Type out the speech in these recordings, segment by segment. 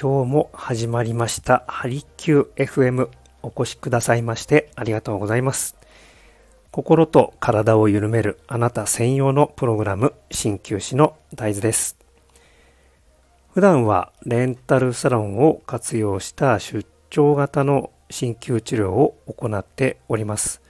今日も始まりました。ハリキュー FM お越しくださいましてありがとうございます。心と体を緩めるあなた専用のプログラム鍼灸師の大豆です。普段はレンタルサロンを活用した出張型の鍼灸治療を行っております。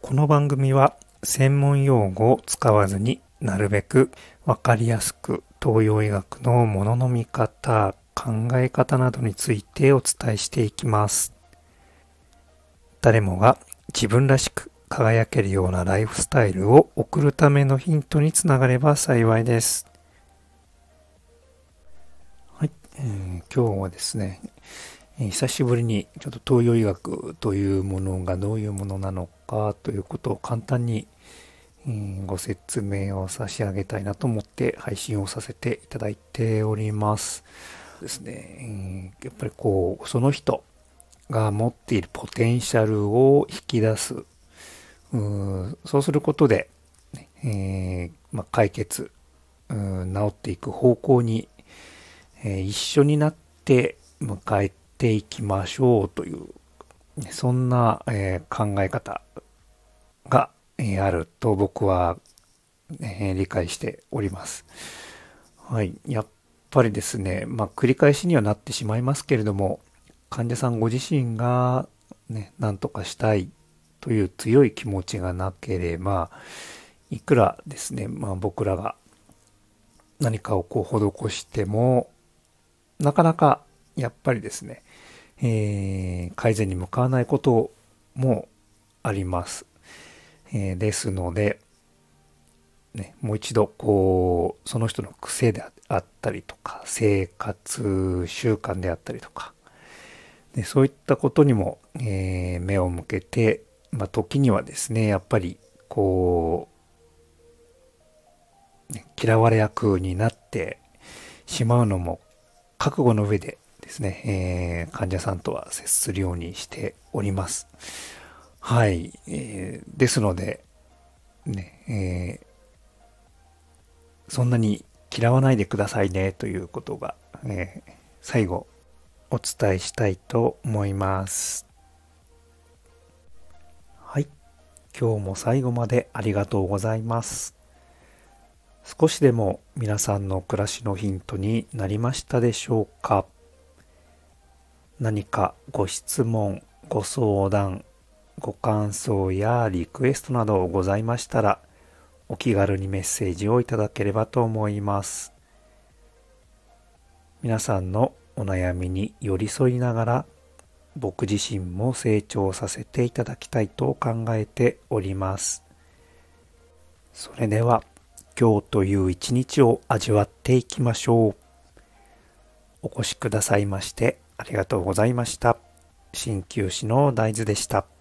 この番組は専門用語を使わずになるべくわかりやすく東洋医学のものの見方、考え方などについてお伝えしていきます。誰もが自分らしく輝けるようなライフスタイルを送るためのヒントにつながれば幸いです。はい、えー、今日はですね、え、久しぶりにちょっと東洋医学というものがどういうものなのかということを簡単にご説明を差し上げたいなと思って配信をさせていただいております。ですね、やっぱりこう、その人が持っているポテンシャルを引き出す。うそうすることで、えー、まあ、解決、治っていく方向に、えー、一緒になって迎えていきましょうという、そんな、えー、考え方があると僕は、え理解しております。はい。やっぱりですね、まあ、繰り返しにはなってしまいますけれども、患者さんご自身がね、何とかしたいという強い気持ちがなければ、いくらですね、まあ、僕らが何かをこう施しても、なかなかやっぱりですね、えー、改善に向かわないこともあります。えー、ですので、ね、もう一度こうその人の癖であったりとか生活習慣であったりとかでそういったことにも、えー、目を向けて、まあ、時にはですねやっぱりこう、ね、嫌われ役になってしまうのも覚悟の上でですね、えー、患者さんとは接するようにしております。はい。えー、ですので、ね、えー、そんなに嫌わないでくださいねということが、えー、最後お伝えしたいと思います。はい。今日も最後までありがとうございます。少しでも皆さんの暮らしのヒントになりましたでしょうか？何かご質問、ご相談、ご感想やリクエストなどございましたら、お気軽にメッセージをいただければと思います。皆さんのお悩みに寄り添いながら、僕自身も成長させていただきたいと考えております。それでは、今日という一日を味わっていきましょう。お越しくださいましてありがとうございました。鍼灸師の大豆でした。